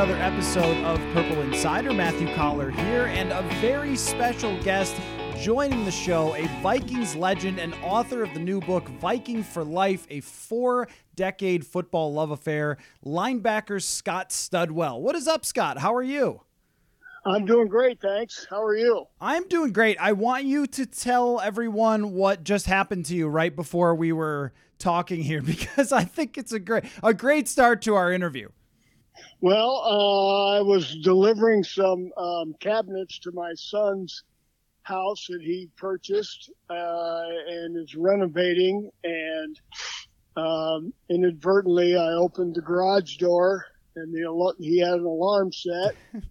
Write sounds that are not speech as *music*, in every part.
Another episode of Purple Insider. Matthew Coller here, and a very special guest joining the show, a Vikings legend and author of the new book, Viking for Life, a four decade football love affair, linebacker Scott Studwell. What is up, Scott? How are you? I'm doing great, thanks. How are you? I'm doing great. I want you to tell everyone what just happened to you right before we were talking here *laughs* because I think it's a great a great start to our interview. Well, uh, I was delivering some um, cabinets to my son's house that he purchased uh, and is renovating. And um, inadvertently, I opened the garage door, and the he had an alarm set. *laughs*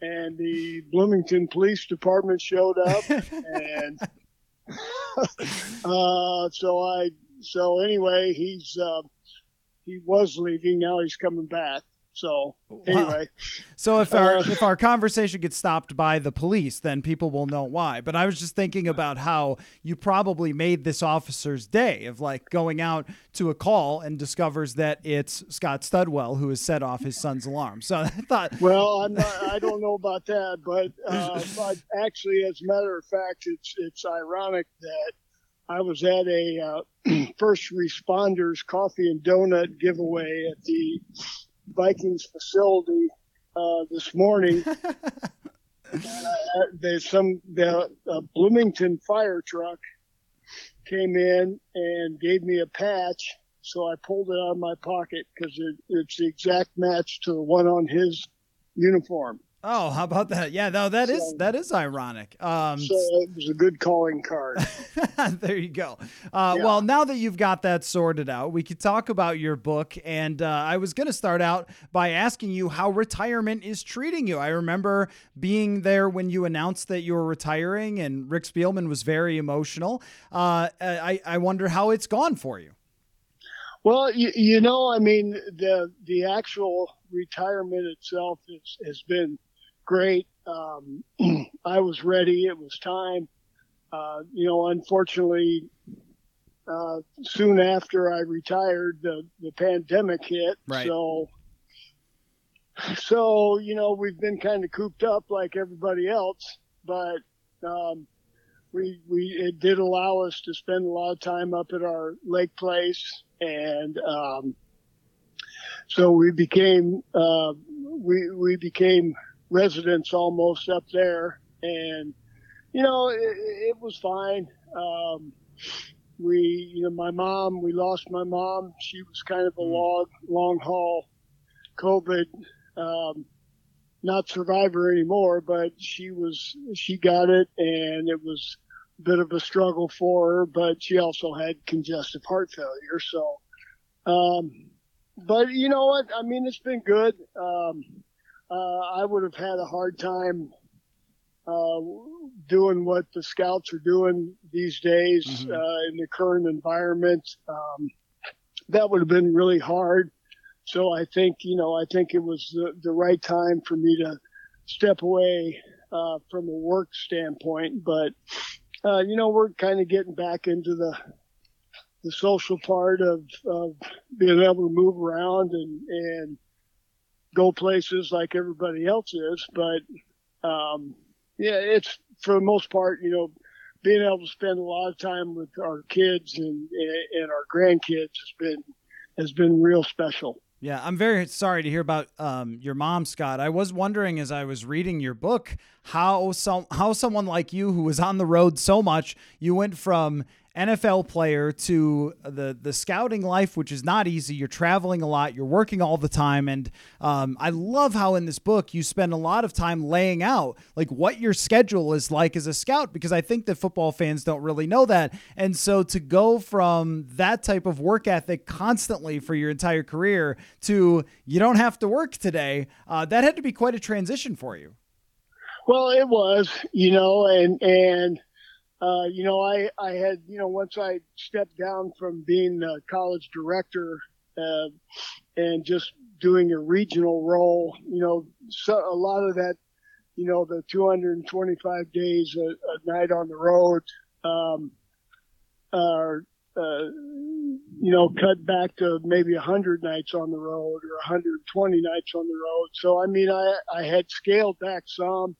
and the Bloomington Police Department showed up, and *laughs* *laughs* uh, so I. So anyway, he's uh, he was leaving. Now he's coming back. So anyway, so if our uh, if our conversation gets stopped by the police, then people will know why. But I was just thinking about how you probably made this officer's day of like going out to a call and discovers that it's Scott Studwell who has set off his son's alarm. So *laughs* I thought, well, I'm not, I don't know about that, but, uh, but actually, as a matter of fact, it's it's ironic that. I was at a uh, *clears throat* first responders coffee and donut giveaway at the Vikings facility uh, this morning. *laughs* uh, there's some the Bloomington fire truck came in and gave me a patch, so I pulled it out of my pocket because it, it's the exact match to the one on his uniform. Oh, how about that? Yeah, no, that so, is that is ironic. Um, so it was a good calling card. *laughs* there you go. Uh, yeah. Well, now that you've got that sorted out, we could talk about your book. And uh, I was going to start out by asking you how retirement is treating you. I remember being there when you announced that you were retiring, and Rick Spielman was very emotional. Uh, I, I wonder how it's gone for you. Well, you, you know, I mean, the the actual retirement itself is, has been great. Um, *clears throat* I was ready. It was time. Uh, you know, unfortunately, uh, soon after I retired, the, the pandemic hit. Right. So, so, you know, we've been kind of cooped up like everybody else, but, um, we, we, it did allow us to spend a lot of time up at our lake place. And, um, so we became, uh, we, we became residents almost up there, and you know it, it was fine. Um, we, you know, my mom, we lost my mom. She was kind of a mm. long, long haul COVID, um, not survivor anymore, but she was, she got it and it was a bit of a struggle for her, but she also had congestive heart failure. So, um, but you know what? I mean, it's been good. Um, uh, I would have had a hard time uh, doing what the scouts are doing these days mm-hmm. uh, in the current environment. Um, that would have been really hard. So I think, you know, I think it was the, the right time for me to step away uh, from a work standpoint. But, uh, you know, we're kind of getting back into the the social part of, of being able to move around and, and go places like everybody else is. But um, yeah, it's for the most part, you know, being able to spend a lot of time with our kids and and our grandkids has been has been real special. Yeah, I'm very sorry to hear about um, your mom, Scott. I was wondering as I was reading your book how some how someone like you who was on the road so much, you went from NFL player to the the scouting life, which is not easy. You're traveling a lot, you're working all the time, and um, I love how in this book you spend a lot of time laying out like what your schedule is like as a scout, because I think that football fans don't really know that. And so to go from that type of work ethic constantly for your entire career to you don't have to work today, uh, that had to be quite a transition for you. Well, it was, you know, and and uh, you know, I, I had, you know, once I stepped down from being a college director uh, and just doing a regional role, you know, so a lot of that, you know, the 225 days a, a night on the road, um, are, uh, you know, cut back to maybe 100 nights on the road or 120 nights on the road. So, I mean, I, I had scaled back some,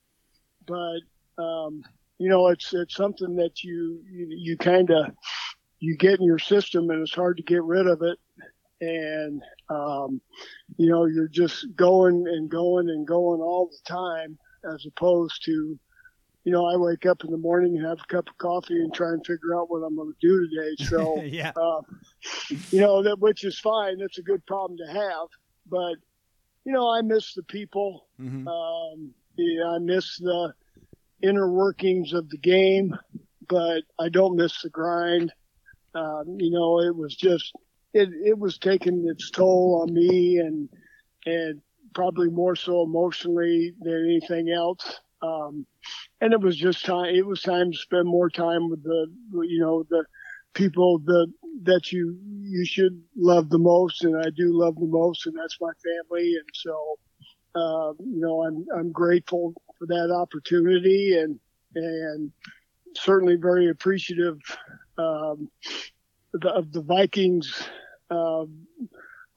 but, um, you know, it's it's something that you you, you kind of you get in your system, and it's hard to get rid of it. And um, you know, you're just going and going and going all the time, as opposed to, you know, I wake up in the morning and have a cup of coffee and try and figure out what I'm going to do today. *laughs* So, yeah, uh, you know, that which is fine. That's a good problem to have, but you know, I miss the people. Mm-hmm. Um, yeah, I miss the inner workings of the game, but I don't miss the grind. Um, you know, it was just it it was taking its toll on me and and probably more so emotionally than anything else. Um, and it was just time. It was time to spend more time with the you know the people that that you you should love the most, and I do love the most, and that's my family. And so, uh, you know, I'm I'm grateful for that opportunity and and certainly very appreciative um, of the Vikings um,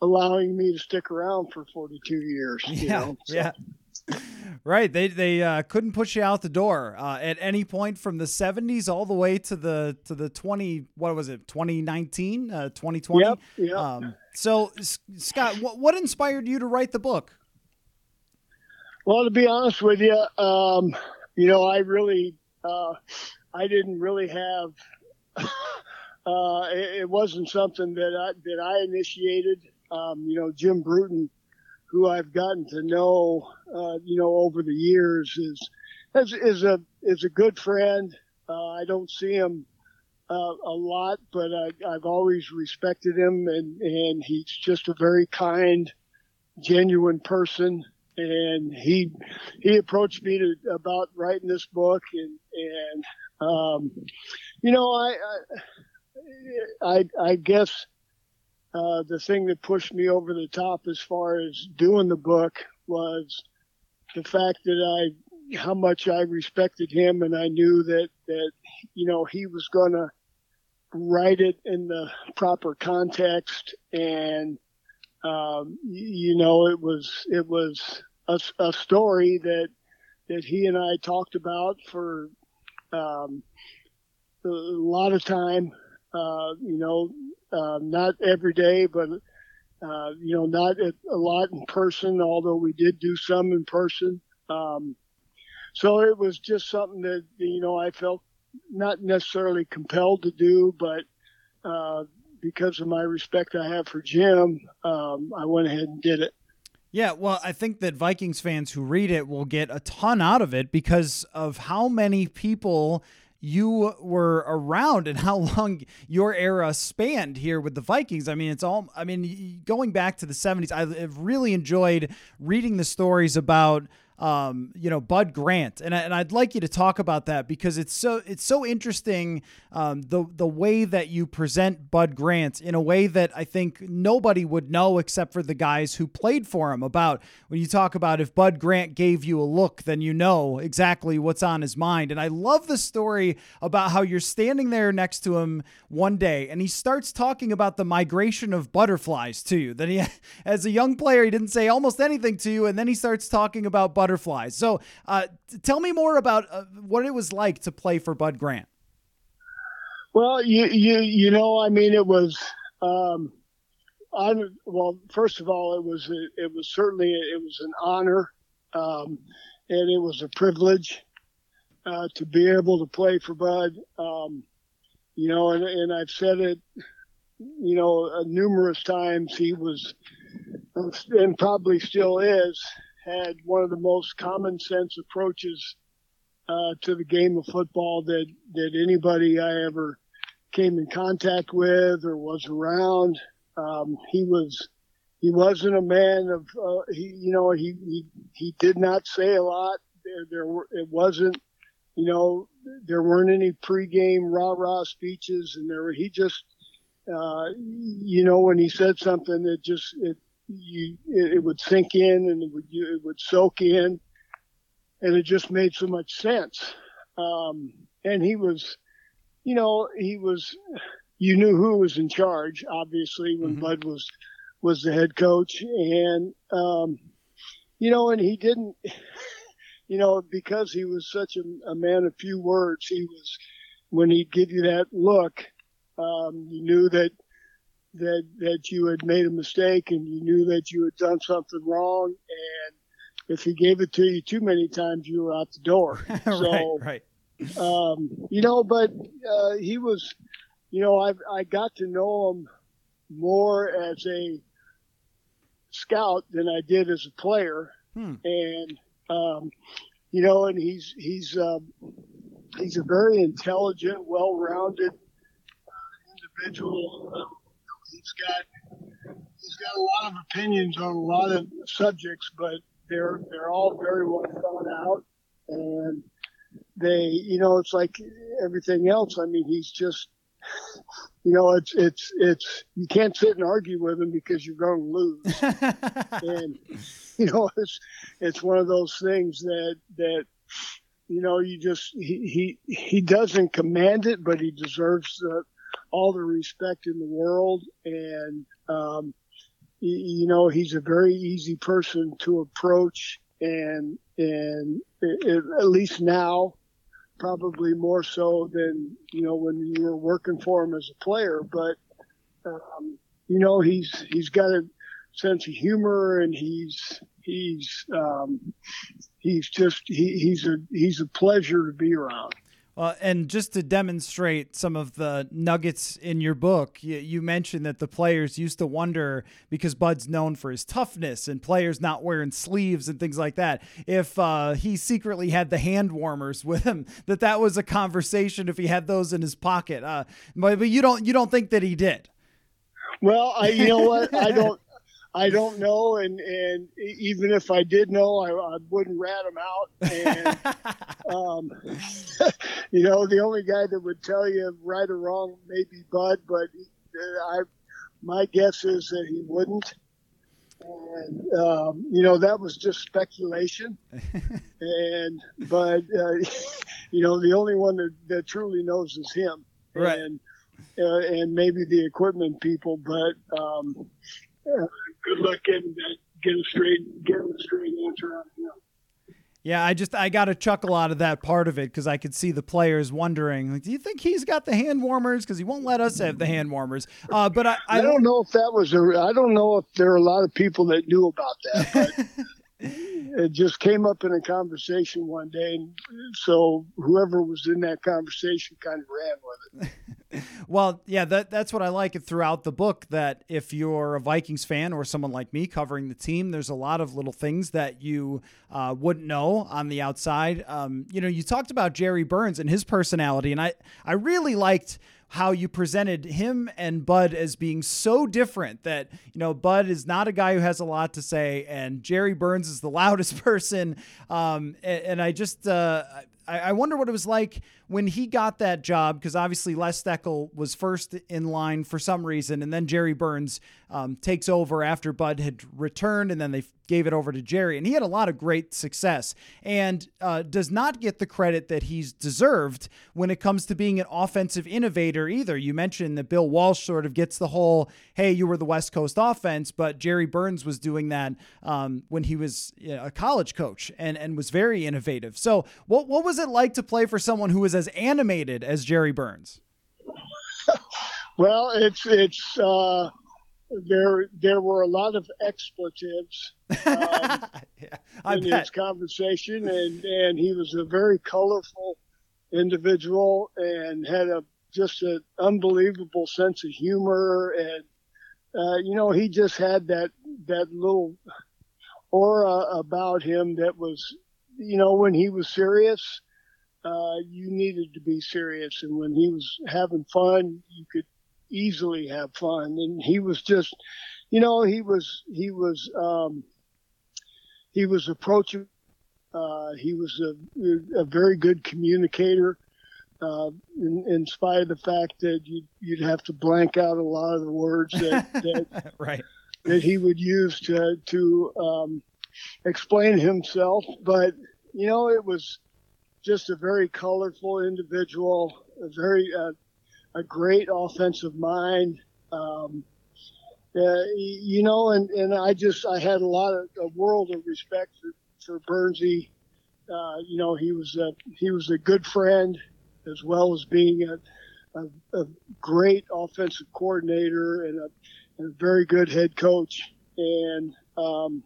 allowing me to stick around for 42 years. yeah, know, so. yeah. Right, they they uh, couldn't push you out the door uh, at any point from the '70s all the way to the to the 20 what was it 2019 uh, 2020. Yep, yep. Um, so Scott, what, what inspired you to write the book? Well, to be honest with you, um, you know, I really, uh, I didn't really have. *laughs* uh, it, it, wasn't something that I that I initiated. Um, you know, Jim Bruton, who I've gotten to know, uh, you know, over the years, is is, is a is a good friend. Uh, I don't see him uh, a lot, but I, I've always respected him, and and he's just a very kind, genuine person and he he approached me to, about writing this book and and um, you know I I I, I guess uh, the thing that pushed me over the top as far as doing the book was the fact that I how much I respected him and I knew that that you know he was to write it in the proper context and um, you know, it was it was a, a, story that that he and I talked about for um, a lot of time. Uh, you know, uh, not every day, but uh, you know, not a lot in person. Although we did do some in person. Um, so it was just something that you know I felt not necessarily compelled to do, but uh, because of my respect I have for Jim, um, I went ahead and did it. Yeah, well, I think that Vikings fans who read it will get a ton out of it because of how many people you were around and how *laughs* long your era spanned here with the Vikings. I mean, it's all, I mean, going back to the 70s, I've really enjoyed reading the stories about um, you know, Bud Grant, and I, and I'd like you to talk about that because it's so it's so interesting um, the the way that you present Bud Grant in a way that I think nobody would know except for the guys who played for him. About when you talk about if Bud Grant gave you a look, then you know exactly what's on his mind. And I love the story about how you're standing there next to him one day, and he starts talking about the migration of butterflies to you. Then he, *laughs* as a young player, he didn't say almost anything to you, and then he starts talking about butterflies. So, uh, tell me more about uh, what it was like to play for Bud Grant. Well, you you you know, I mean, it was. Um, I, well, first of all, it was it was certainly it was an honor, um, and it was a privilege uh, to be able to play for Bud. Um, you know, and, and I've said it, you know, numerous times. He was, and probably still is, had one of the most common sense approaches uh, to the game of football that that anybody I ever came in contact with or was around. Um, he was he wasn't a man of uh, he you know he, he he did not say a lot. There there were, it wasn't you know there weren't any pregame rah rah speeches and there were, he just uh, you know when he said something it just it you it, it would sink in and it would it would soak in and it just made so much sense. Um, and he was, you know, he was, you knew who was in charge, obviously, when mm-hmm. Bud was, was the head coach. And, um, you know, and he didn't, *laughs* you know, because he was such a, a man of few words, he was, when he'd give you that look, um, you knew that, that, that you had made a mistake and you knew that you had done something wrong. And, if he gave it to you too many times, you were out the door. *laughs* so, right, right. Um, you know, but uh, he was, you know, I I got to know him more as a scout than I did as a player, hmm. and um, you know, and he's he's um, he's a very intelligent, well-rounded uh, individual. He's got he's got a lot of opinions on a lot of subjects, but they're they're all very well thought out, and they, you know, it's like everything else. I mean, he's just, you know, it's it's it's you can't sit and argue with him because you're going to lose, *laughs* and you know, it's it's one of those things that that you know you just he he he doesn't command it, but he deserves the, all the respect in the world, and um, you know, he's a very easy person to approach, and and at least now, probably more so than you know when you were working for him as a player. But um, you know, he's he's got a sense of humor, and he's he's um, he's just he, he's a he's a pleasure to be around. Well, and just to demonstrate some of the nuggets in your book, you, you, mentioned that the players used to wonder because Bud's known for his toughness and players not wearing sleeves and things like that. If uh, he secretly had the hand warmers *laughs* with him, that that was a conversation if he had those in his pocket. Uh, but, but you don't you don't think that he did. Well, I, you know what? I don't. I don't know, and and even if I did know, I, I wouldn't rat him out. And *laughs* um, *laughs* you know, the only guy that would tell you right or wrong may be Bud, but I, my guess is that he wouldn't. And um, you know, that was just speculation. *laughs* and but uh, you know, the only one that, that truly knows is him. Right. And uh, and maybe the equipment people, but um, good luck getting that, get a straight, get a straight answer out of him. Yeah, I just I got a chuckle out of that part of it because I could see the players wondering, like, do you think he's got the hand warmers? Because he won't let us have the hand warmers. Uh, but I, I, I don't know if that was a. I don't know if there are a lot of people that knew about that. *laughs* it just came up in a conversation one day, and so whoever was in that conversation kind of ran with it. *laughs* well, yeah, that that's what I like throughout the book. That if you're a Vikings fan or someone like me covering the team, there's a lot of little things that you uh, wouldn't know on the outside. Um, you know, you talked about Jerry Burns and his personality, and I I really liked how you presented him and Bud as being so different that, you know, Bud is not a guy who has a lot to say, and Jerry Burns is the *laughs* loudest person. Um, and, and, I just, uh, I, I wonder what it was like when he got that job, because obviously Les Steckel was first in line for some reason, and then Jerry Burns um, takes over after Bud had returned, and then they gave it over to Jerry, and he had a lot of great success, and uh, does not get the credit that he's deserved when it comes to being an offensive innovator either. You mentioned that Bill Walsh sort of gets the whole, "Hey, you were the West Coast offense," but Jerry Burns was doing that um, when he was you know, a college coach and and was very innovative. So, what what was it like to play for someone who was as animated as Jerry Burns? *laughs* well, it's it's uh, there. There were a lot of expletives um, *laughs* yeah, in bet. his conversation, and and he was a very colorful individual and had a just an unbelievable sense of humor, and uh, you know, he just had that that little aura about him that was, you know, when he was serious, uh, you needed to be serious, and when he was having fun, you could easily have fun, and he was just, you know, he was he was um, he was approachable. Uh, he was a, a very good communicator uh, in, in, spite of the fact that you'd, you'd, have to blank out a lot of the words that that, *laughs* right. that he would use to to um, explain himself. But you know, it was just a very colorful individual, a very uh, a great offensive mind. Um, uh, you know, and, and I just I had a lot of a world of respect for for Burnsie. Uh, you know, he was a he was a good friend as well as being a, a, a great offensive coordinator and a, and a, very good head coach. And, um,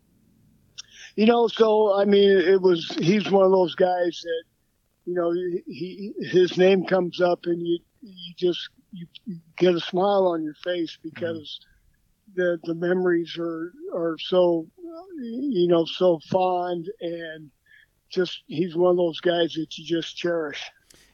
you know, so I mean, it was he's one of those guys that, you know, he his name comes up and you you just you, get a smile on your face because mm-hmm. the the memories are are so you know so fond and just he's one of those guys that you just cherish.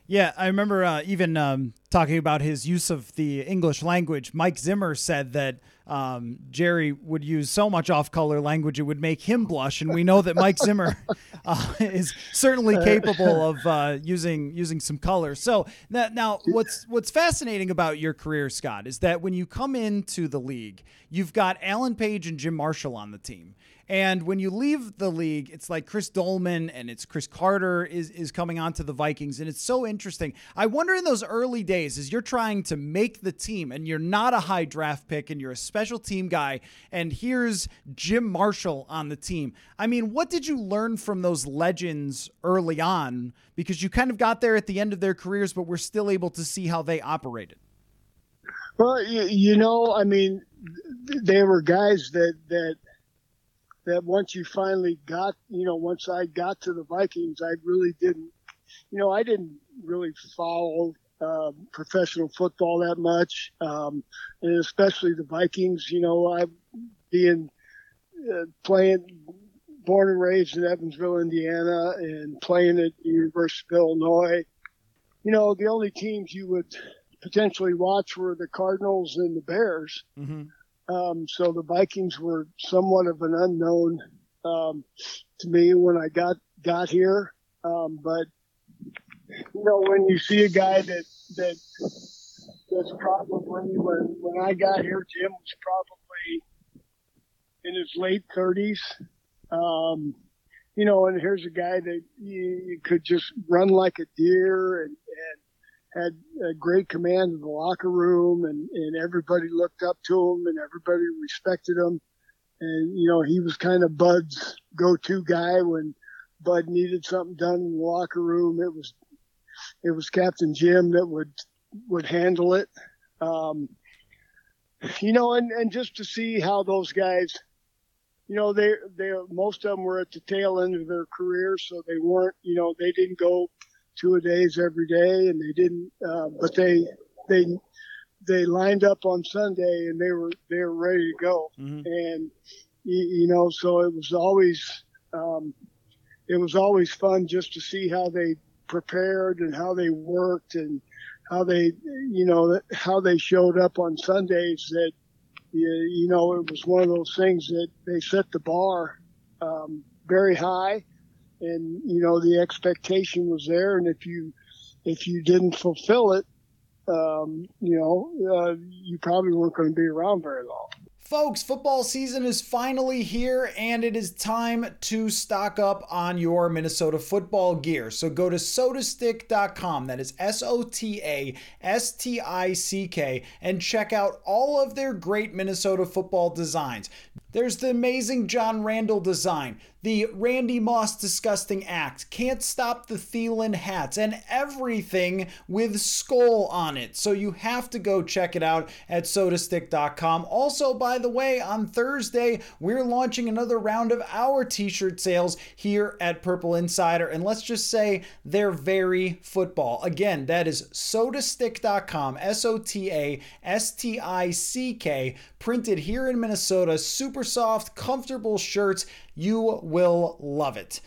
Yeah, I remember uh, even um, talking about his use of the English language. Mike Zimmer said that um, Jerry would use so much off-color language it would make him blush, and we know that Mike Zimmer *laughs* uh, is certainly capable of uh, using using some color. So now, now, what's what's fascinating about your career, Scott, is that when you come into the league, you've got Alan Page and Jim Marshall on the team. And when you leave the league, it's like Chris Doleman and it's Cris Carter is is coming onto the Vikings, and it's so interesting. I wonder in those early days, as you're trying to make the team, and you're not a high draft pick, and you're a special team guy, and here's Jim Marshall on the team. I mean, what did you learn from those legends early on? Because you kind of got there at the end of their careers, but we're still able to see how they operated. Well, you, you know, I mean, they were guys that that that once you finally got, you know, once I got to the Vikings, I really didn't, you know, I didn't really follow uh, professional football that much, um, and especially the Vikings. You know, I being uh, playing, born and raised in Evansville, Indiana, and playing at the University of Illinois. You know, the only teams you would potentially watch were the Cardinals and the Bears. Mm-hmm. Um, so the Vikings were somewhat of an unknown um, to me when I got got here. Um, but you know, when you see a guy that that that's probably when when I got here, Jim was probably in his late thirties. Um, you know, and here's a guy that you, you could just run like a deer and, and had a great command of the locker room and, and everybody looked up to him and everybody respected him. And, you know, he was kind of Bud's go-to guy when Bud needed something done in the locker room. It was, it was Captain Jim that would, would handle it. Um, you know, and, and just to see how those guys, you know, they, they, most of them were at the tail end of their career. So they weren't, you know, they didn't go two a days every day, and they didn't. Uh, but they they they lined up on Sunday, and they were they were ready to go. Mm-hmm. And you, you, know, so it was always um, it was always fun just to see how they prepared and how they worked and how they you know how they showed up on Sundays. That you know it was one of those things that they set the bar um, very high and you know the expectation was there, and if you if you didn't fulfill it, um, you know, uh, you probably weren't going to be around very long. Folks, football season is finally here, and it is time to stock up on your Minnesota football gear. So go to sotastick.com, that is S O T A S T I C K, and check out all of their great Minnesota football designs. There's the amazing John Randle design. The Randy Moss disgusting act, Can't Stop the Thielen hats, and everything with skull on it. So you have to go check it out at sotastick.com. Also, by the way, on Thursday, we're launching another round of our t shirt sales here at Purple Insider. And let's just say they're very football. Again, that is sotastick.com, S O T A S T I C K, printed here in Minnesota. Super soft, comfortable shirts. You will love it.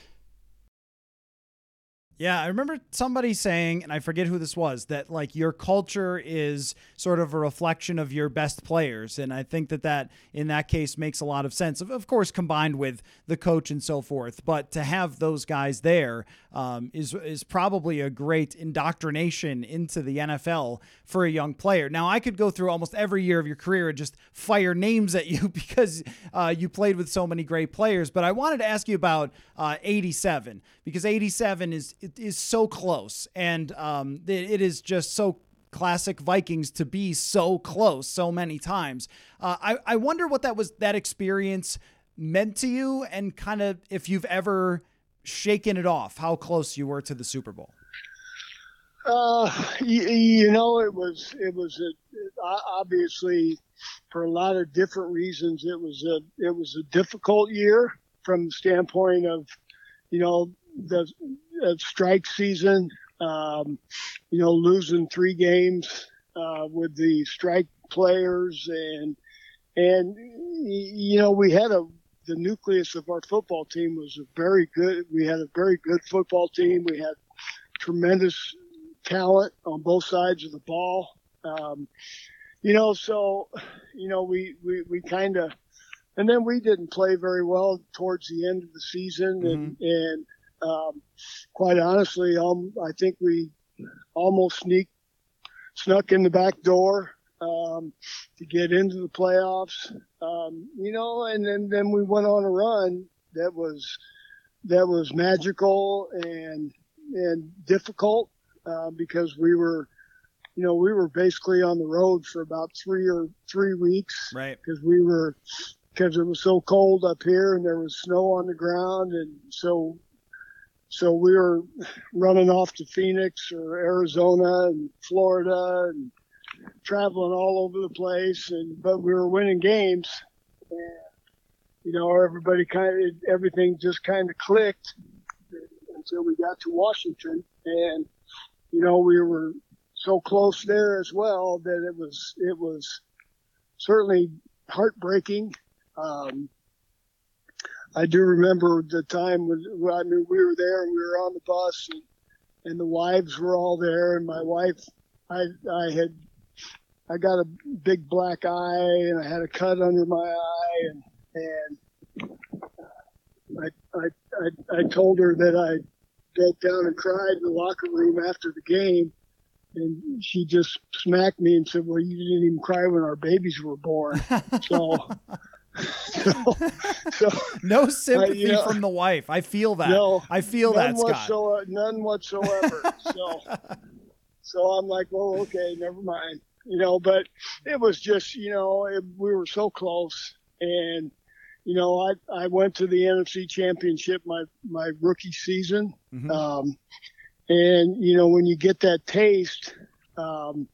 Yeah, I remember somebody saying, and I forget who this was, that like your culture is sort of a reflection of your best players, and I think that that in that case makes a lot of sense. Of, of course, combined with the coach and so forth, but to have those guys there um, is is probably a great indoctrination into the NFL for a young player. Now, I could go through almost every year of your career and just fire names at you *laughs* because uh, you played with so many great players, but I wanted to ask you about uh, '87 because '87 is it is so close, and um, it, it is just so classic Vikings to be so close so many times. Uh, I I wonder what that was that experience meant to you, and kind of if you've ever shaken it off, how close you were to the Super Bowl. Uh, you, you know, it was it was a, obviously for a lot of different reasons. It was a it was a difficult year from the standpoint of, you know, the uh, strike season, um, you know, losing three games uh, with the strike players, and and you know we had a the nucleus of our football team was a very good. We had a very good football team. We had tremendous talent on both sides of the ball. Um, you know, so you know we we, we kind of and then we didn't play very well towards the end of the season, and mm-hmm. and um, quite honestly, um, I think we almost sneaked, snuck in the back door um, to get into the playoffs. Um, you know, and then then we went on a run that was that was magical and and difficult uh, because we were you know, we were basically on the road for about three or three weeks, right? Because we were, because it was so cold up here and there was snow on the ground, and so so we were running off to Phoenix or Arizona and Florida and traveling all over the place. And but we were winning games, and you know everybody kind of everything just kind of clicked until we got to Washington, and you know we were so close there as well that it was it was certainly heartbreaking. Um, I do remember the time when I mean we were there and we were on the bus and, and the wives were all there and my wife I I had I got a big black eye and I had a cut under my eye and and I I I, I told her that I broke down and cried in the locker room after the game and she just smacked me and said, "Well, you didn't even cry when our babies were born." *laughs* So so, so, *laughs* no sympathy I, you know, from the wife. I feel that. No, I feel that, Scott. none whatsoever. *laughs* so, so I'm like, well, okay, never mind. You know, but it was just, you know, it, we were so close, and you know, I I went to the NFC Championship my my rookie season, mm-hmm. um, and you know, when you get that taste, um,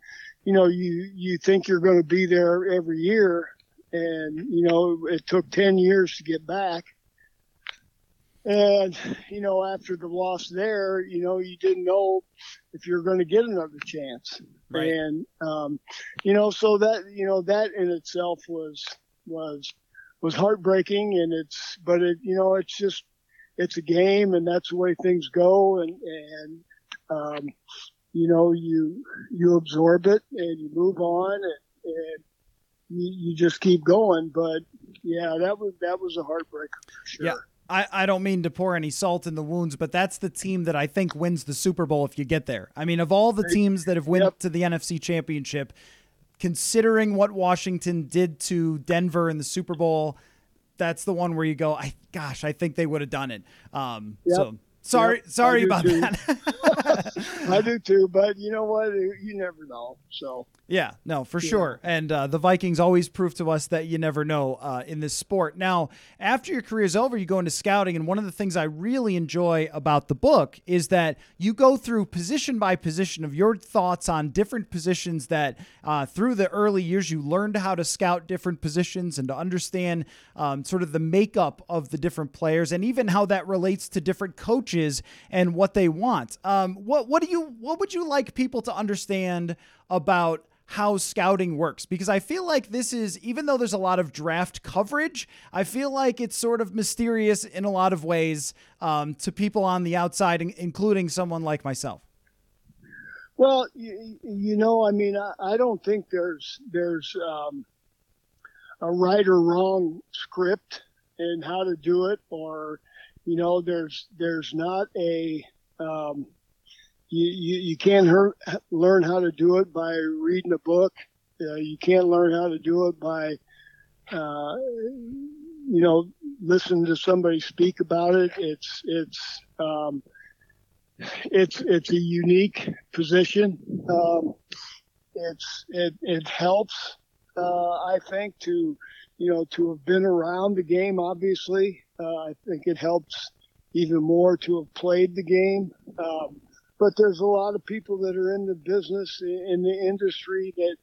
you know, you you think you're going to be there every year, and you know it took 10 years to get back and you know after the loss there you know you didn't know if you're going to get another chance right. and um, you know so that you know that in itself was was was heartbreaking and it's but it you know it's just it's a game and that's the way things go and and um, you know you you absorb it and you move on and, and you, you just keep going. But yeah, that was that was a heartbreaker for sure. Yeah. I, I don't mean to pour any salt in the wounds, but that's the team that I think wins the Super Bowl if you get there. I mean, of all the teams that have went yep. to the NFC Championship, considering what Washington did to Denver in the Super Bowl, that's the one where you go, I gosh, I think they would have done it. Um, yep. So Sorry, Yep, sorry about too. that. *laughs* *laughs* I do too, but you know what? You never know. So Yeah, no, for Yeah. sure. And uh, the Vikings always prove to us that you never know uh, in this sport. Now, after your career is over, you go into scouting. And one of the things I really enjoy about the book is that you go through position by position of your thoughts on different positions that uh, through the early years you learned how to scout different positions and to understand um, sort of the makeup of the different players and even how that relates to different coaches and what they want. Um, what what do you what would you like people to understand about how scouting works because I feel like this is even though there's a lot of draft coverage, I feel like it's sort of mysterious in a lot of ways um, to people on the outside, including someone like myself. Well, you, you know, I mean, I, I don't think there's there's um, a right or wrong script in how to do it, or you know, there's there's not a um, you, you you can't hear, learn how to do it by reading a book. Uh, you can't learn how to do it by uh, you know listening to somebody speak about it. It's it's um, it's it's a unique position. Um, it's it it helps, uh, I think, to you know to have been around the game. Obviously, I think it helps even more to have played the game. Um, but there's a lot of people that are in the business in the industry that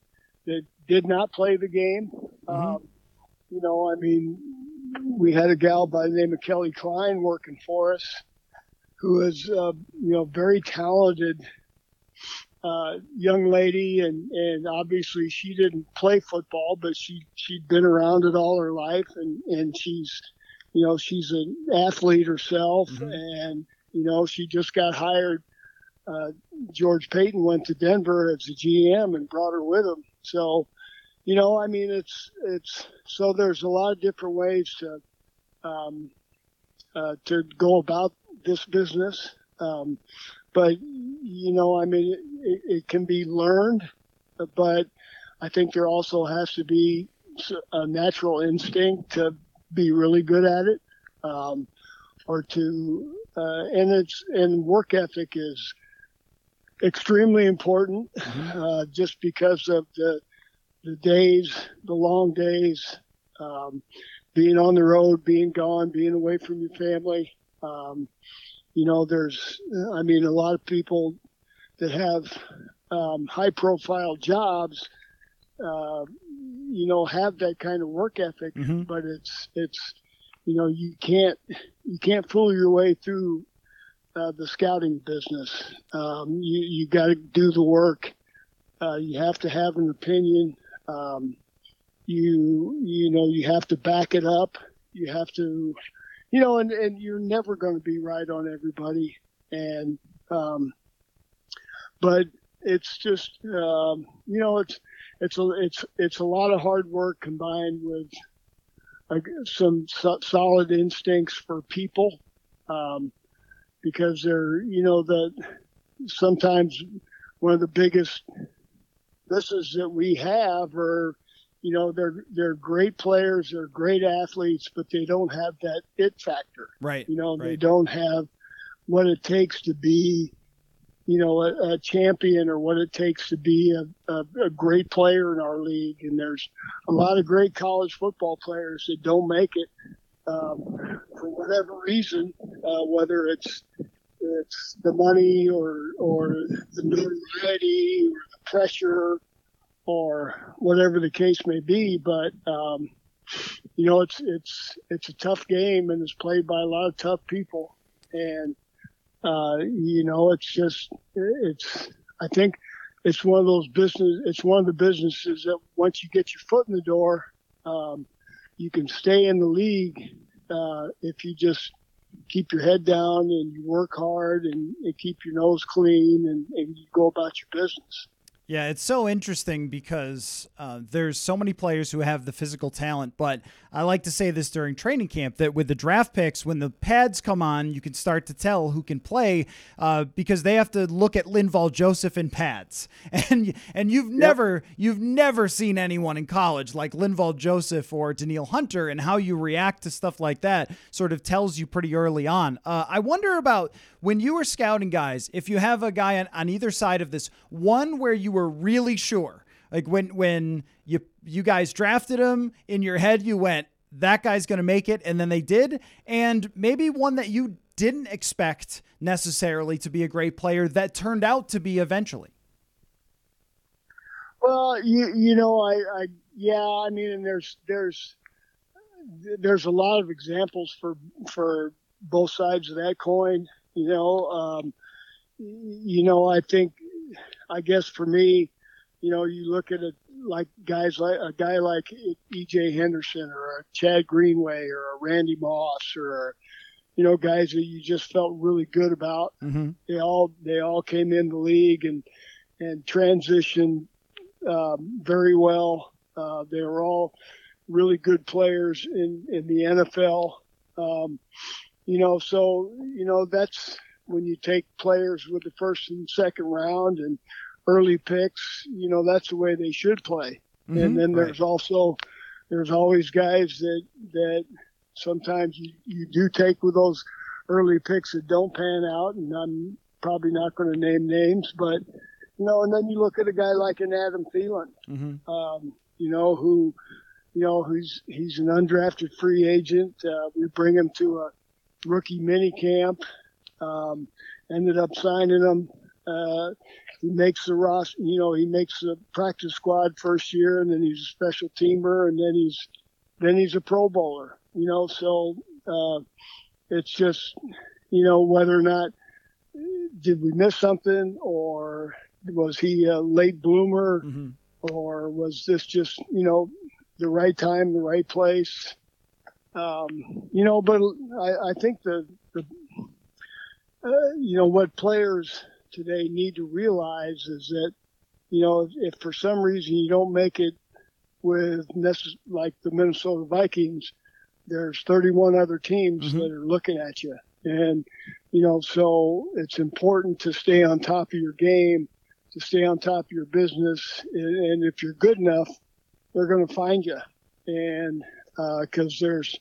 that did not play the game. Um, you know, I mean, we had a gal by the name of Kelly Kleine working for us who is uh, you know very talented uh, young lady, and and obviously she didn't play football, but she she'd been around it all her life, and and she's you know she's an athlete herself, Mhm. and you know she just got hired. Uh, George Paton went to Denver as a GM and brought her with him. So, you know, I mean, it's it's so there's a lot of different ways to um, uh, to go about this business. Um, but you know, I mean, it, it can be learned, but I think there also has to be a natural instinct to be really good at it, um, or to uh, and it's and work ethic is extremely important, uh, just because of the the days, the long days, um, being on the road, being gone, being away from your family. Um, you know, there's, I mean, a lot of people that have um, high profile jobs, uh, you know, have that kind of work ethic, Mhm. but it's, it's, you know, you can't, you can't fool your way through uh, the scouting business. Um, you, you got to do the work. Uh, you have to have an opinion. Um, you, you know, you have to back it up. You have to, you know, and, and you're never going to be right on everybody. And, um, but it's just, um, you know, it's, it's a, it's, it's a lot of hard work combined with uh, some so- solid instincts for people. Um, because they're, you know, that sometimes one of the biggest misses that we have are, you know, they're, they're great players, they're great athletes, but they don't have that it factor. Right. You know, they don't have what it takes to be, you know, a, a champion or what it takes to be a, a, a great player in our league. And there's a lot of great college football players that don't make it um, for whatever reason, uh, whether it's it's the money or or the notoriety or the pressure or whatever the case may be. But um, you know, it's it's it's a tough game and it's played by a lot of tough people. And uh, you know, it's just it's I think it's one of those business. It's one of the businesses that once you get your foot in the door, um, you can stay in the league uh, if you just keep your head down and you work hard and, and keep your nose clean and, and you go about your business. Yeah, it's so interesting because uh, there's so many players who have the physical talent, but I like to say this during training camp that with the draft picks, when the pads come on, you can start to tell who can play uh, because they have to look at Linval Joseph in pads, *laughs* and and you've yep. never you've never seen anyone in college like Linval Joseph or Danielle Hunter, and how you react to stuff like that sort of tells you pretty early on. Uh, I wonder about when you were scouting guys, if you have a guy on, on either side of this, one where you were really sure like when when you you guys drafted him in your head, you went that guy's going to make it, and then they did. And maybe one that you didn't expect necessarily to be a great player that turned out to be eventually. Well, you you know, I, I yeah, I mean, and there's there's there's a lot of examples for for both sides of that coin. You know, um, you know, I think, I guess for me, you know, you look at it like guys like a guy like E.J. Henderson or a Chad Greenway or a Randy Moss or, you know, guys that you just felt really good about. Mm-hmm. They all they all came in the league and and transitioned um, very well. Uh, they were all really good players in in the NFL. Um, you know, so you know that's when you take players with the first and second round and early picks, you know, that's the way they should play. Mm-hmm, and then there's right. also there's always guys that that sometimes you, you do take with those early picks that don't pan out, and I'm probably not going to name names, but you know, and then you look at a guy like an Adam Thielen, mm-hmm. um, you know, who you know he's he's an undrafted free agent. Uh, we bring him to a rookie mini camp. Um, ended up signing him. Uh, he makes the roster, you know, he makes the practice squad first year, and then he's a special teamer, and then he's then he's a Pro Bowler. You know, so uh, it's just, you know, whether or not did we miss something, or was he a late bloomer, mm-hmm. or was this just, you know, the right time, the right place? Um, you know, but I, I think the, the uh, you know, what players today need to realize is that, you know, if, if for some reason you don't make it with necess- like the Minnesota Vikings, there's 31 other teams mm-hmm. that are looking at you. And, you know, so it's important to stay on top of your game, to stay on top of your business. And, and if you're good enough, they're going to find you. And, uh, cause there's,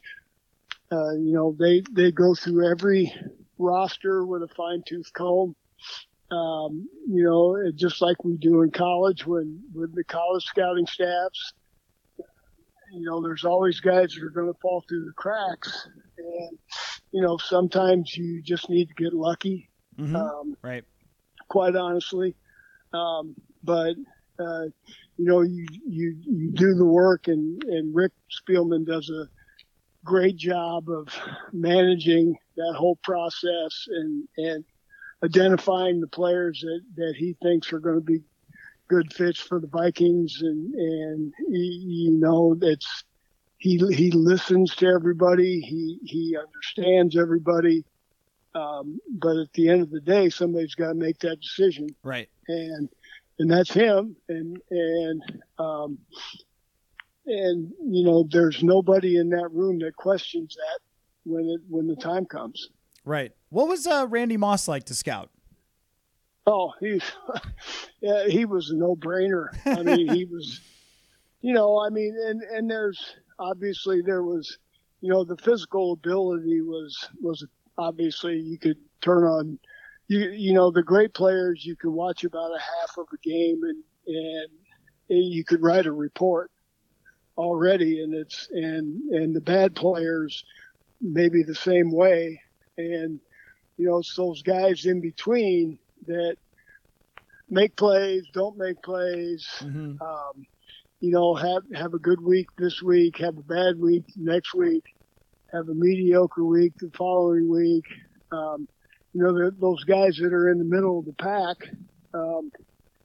uh, you know, they, they go through every roster with a fine tooth comb um, you know, just like we do in college when with the college scouting staffs. You know, there's always guys that are going to fall through the cracks, and you know, sometimes you just need to get lucky. Mm-hmm. Um, right. Quite honestly, um, but uh, you know, you you you do the work, and and Rick Spielman does a great job of managing that whole process and and identifying the players that, that he thinks are going to be good fits for the Vikings, and and he, you know it's he he listens to everybody, he he understands everybody, um, but at the end of the day, somebody's got to make that decision, right? And and that's him, and and um, and you know there's nobody in that room that questions that when it when the time comes. Right. What was uh, Randy Moss like to scout? Oh, he's *laughs* yeah, he was a no-brainer. I mean, he *laughs* was, you know, I mean, and and there's obviously there was, you know, the physical ability was was obviously you could turn on, you you know, the great players you could watch about a half of a game and and you could write a report already, and it's and and the bad players maybe the same way and you know it's those guys in between that make plays, don't make plays. Mm-hmm. Um, you know, have have a good week this week, have a bad week next week, have a mediocre week the following week. Um, you know, those guys that are in the middle of the pack. Um,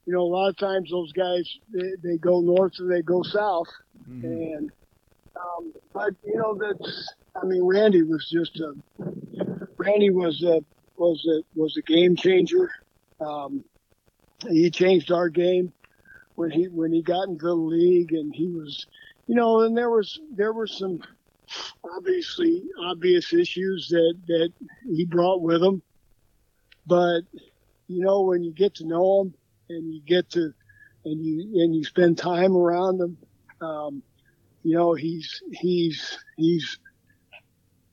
you know, a lot of times those guys they, they go north or they go south, mm-hmm. and um, but you know that's. I mean, Randy was just a Randy was a was a was a game changer. Um, he changed our game when he when he got into the league, and he was you know, and there was there were some obviously obvious issues that that he brought with him, but you know when you get to know him and you get to and you and you spend time around him, um, you know he's he's he's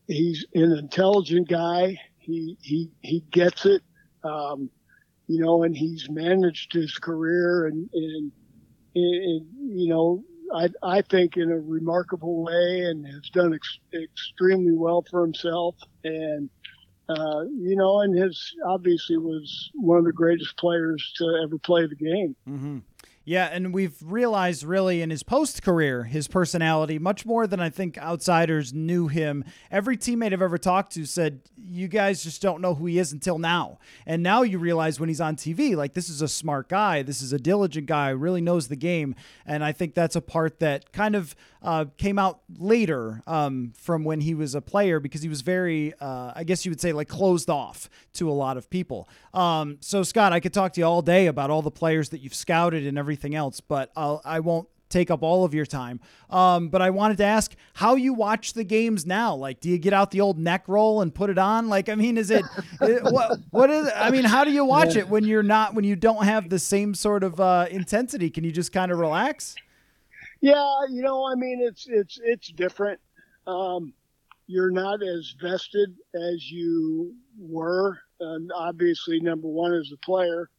he's an intelligent guy. He he he gets it. Um, you know, and he's managed his career and, and, and you know, I, I think in a remarkable way and has done ex- extremely well for himself. And, uh, you know, and his obviously was one of the greatest players to ever play the game. Mm-hmm. Yeah, and we've realized really in his post career, his personality, much more than I think outsiders knew him. Every teammate I've ever talked to said, You guys just don't know who he is until now. And now you realize when he's on TV, like, this is a smart guy. This is a diligent guy, really knows the game. And I think that's a part that kind of uh, came out later um, from when he was a player because he was very, uh, I guess you would say, like closed off to a lot of people. Um, so, Scott, I could talk to you all day about all the players that you've scouted and everything else, but I'll, I won't take up all of your time. Um, but I wanted to ask how you watch the games now. Like, do you get out the old neck roll and put it on? Like, I mean, is it, *laughs* it what, what is, I mean, how do you watch it when you're not, when you don't have the same sort of uh, intensity? Can you just kind of relax? Yeah, you know, I mean, it's it's it's different. Um, you're not as vested as you were. And obviously, number one as a player,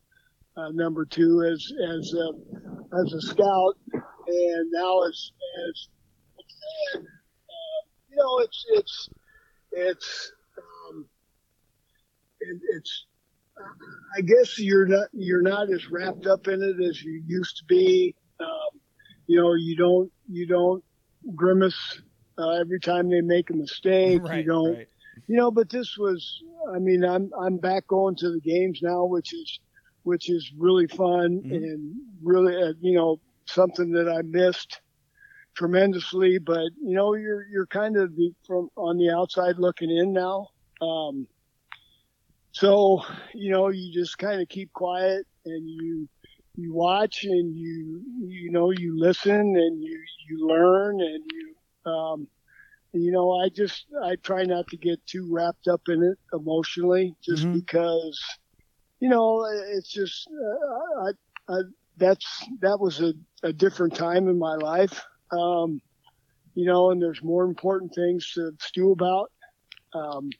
uh, number two as as a, as a scout, and now as as a fan. Uh, you know, it's it's it's um, it, it's. I guess you're not you're not as wrapped up in it as you used to be. Um, you know, you don't you don't grimace uh, every time they make a mistake. Right, you don't, right. you know. But this was, I mean, I'm I'm back going to the games now, which is which is really fun Mhm. and really, uh, you know, something that I missed tremendously. But you know, you're you're kind of the, from on the outside looking in now. Um, so you know, you just kind of keep quiet and you you watch and you you know you listen and you you learn and you um you know i just i try not to get too wrapped up in it emotionally just Mhm. because you know it's just uh, I, I that's that was a, a different time in my life um you know and there's more important things to stew about um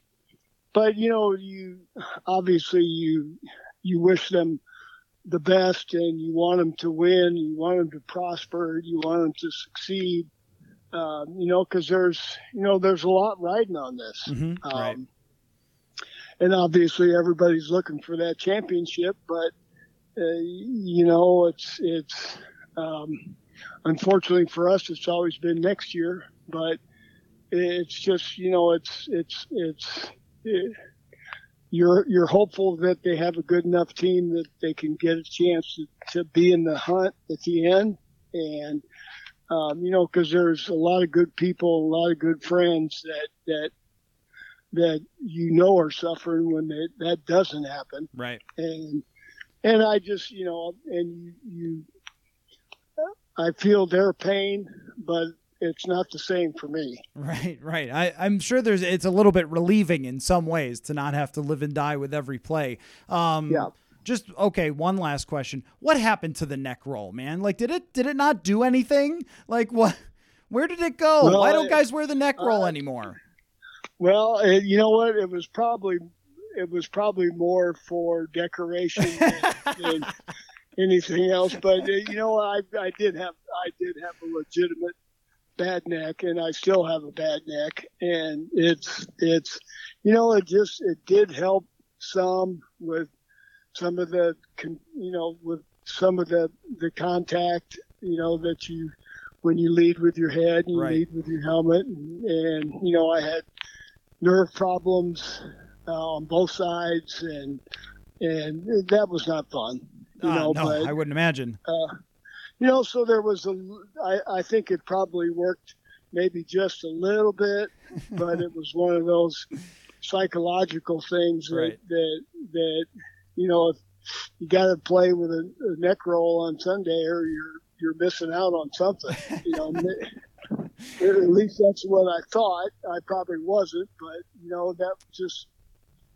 but you know you obviously you you wish them the best and you want them to win, you want them to prosper, you want them to succeed. Um, you know, because there's, you know, there's a lot riding on this. Mhm, Um, right. And obviously, everybody's looking for that championship, but uh, you know, it's it's um, unfortunately for us, it's always been next year. But it's just, you know, it's it's it's. It, you're you're hopeful that they have a good enough team that they can get a chance to, to be in the hunt at the end, and um, you know, because there's a lot of good people, a lot of good friends that that that you know are suffering when they, that doesn't happen, Right. and and I just you know, and you, you I feel their pain, but it's not the same for me. Right, right. I, I'm sure there's it's a little bit relieving in some ways to not have to live and die with every play. Um, Yeah. Just okay. One last question: What happened to the neck roll, man? Like, did it did it not do anything? Like, what? Where did it go? Well, Why don't I- guys wear the neck roll uh, anymore? Well, it, you know what? It was probably it was probably more for decoration than, than anything else. But uh, you know, I I did have I did have a legitimate bad neck, and I still have a bad neck, and it's it's you know it just it did help some with some of the you know with some of the the contact you know that you when you lead with your head and you Right. lead with your helmet and, and you know I had nerve problems uh, on both sides and and that was not fun you Ah, know no, but I wouldn't imagine. uh, you know so there was a I, I think it probably worked maybe just a little bit *laughs* but it was one of those psychological things that Right. that, that you know if you got to play with a, a neck roll on Sunday or you're you're missing out on something. You know, *laughs* at least that's what I thought. I probably wasn't, but you know, that just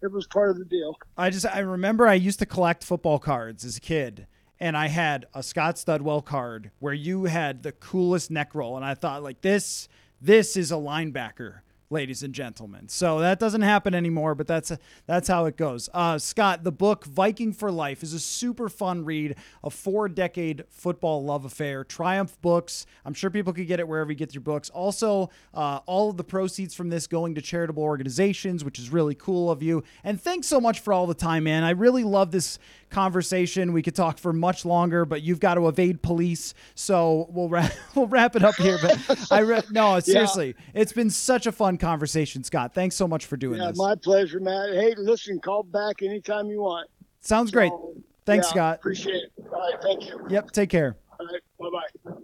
it was part of the deal. I just I remember I used to collect football cards as a kid. And I had a Scott Studwell card where you had the coolest neck roll, and I thought like this, this is a linebacker ladies and gentlemen. So that doesn't happen anymore, but that's that's how it goes. Uh, Scott, the book Viking for Life is a super fun read, a four-decade football love affair. Triumph Books. I'm sure people could get it wherever you get your books. Also, uh, all of the proceeds from this going to charitable organizations, which is really cool of you. And thanks so much for all the time, man. I really love this conversation. We could talk for much longer, but you've got to evade police, so we'll wrap *laughs* we'll wrap it up here. But I re- no, *laughs* seriously, yeah. it's been such a fun conversation, Scott. Thanks so much for doing yeah, this. My pleasure, Matt. Hey, listen, call back anytime you want. Sounds so, great. Thanks, yeah, Scott. Appreciate it. All right, thank you. Yep, take care. All right, bye bye.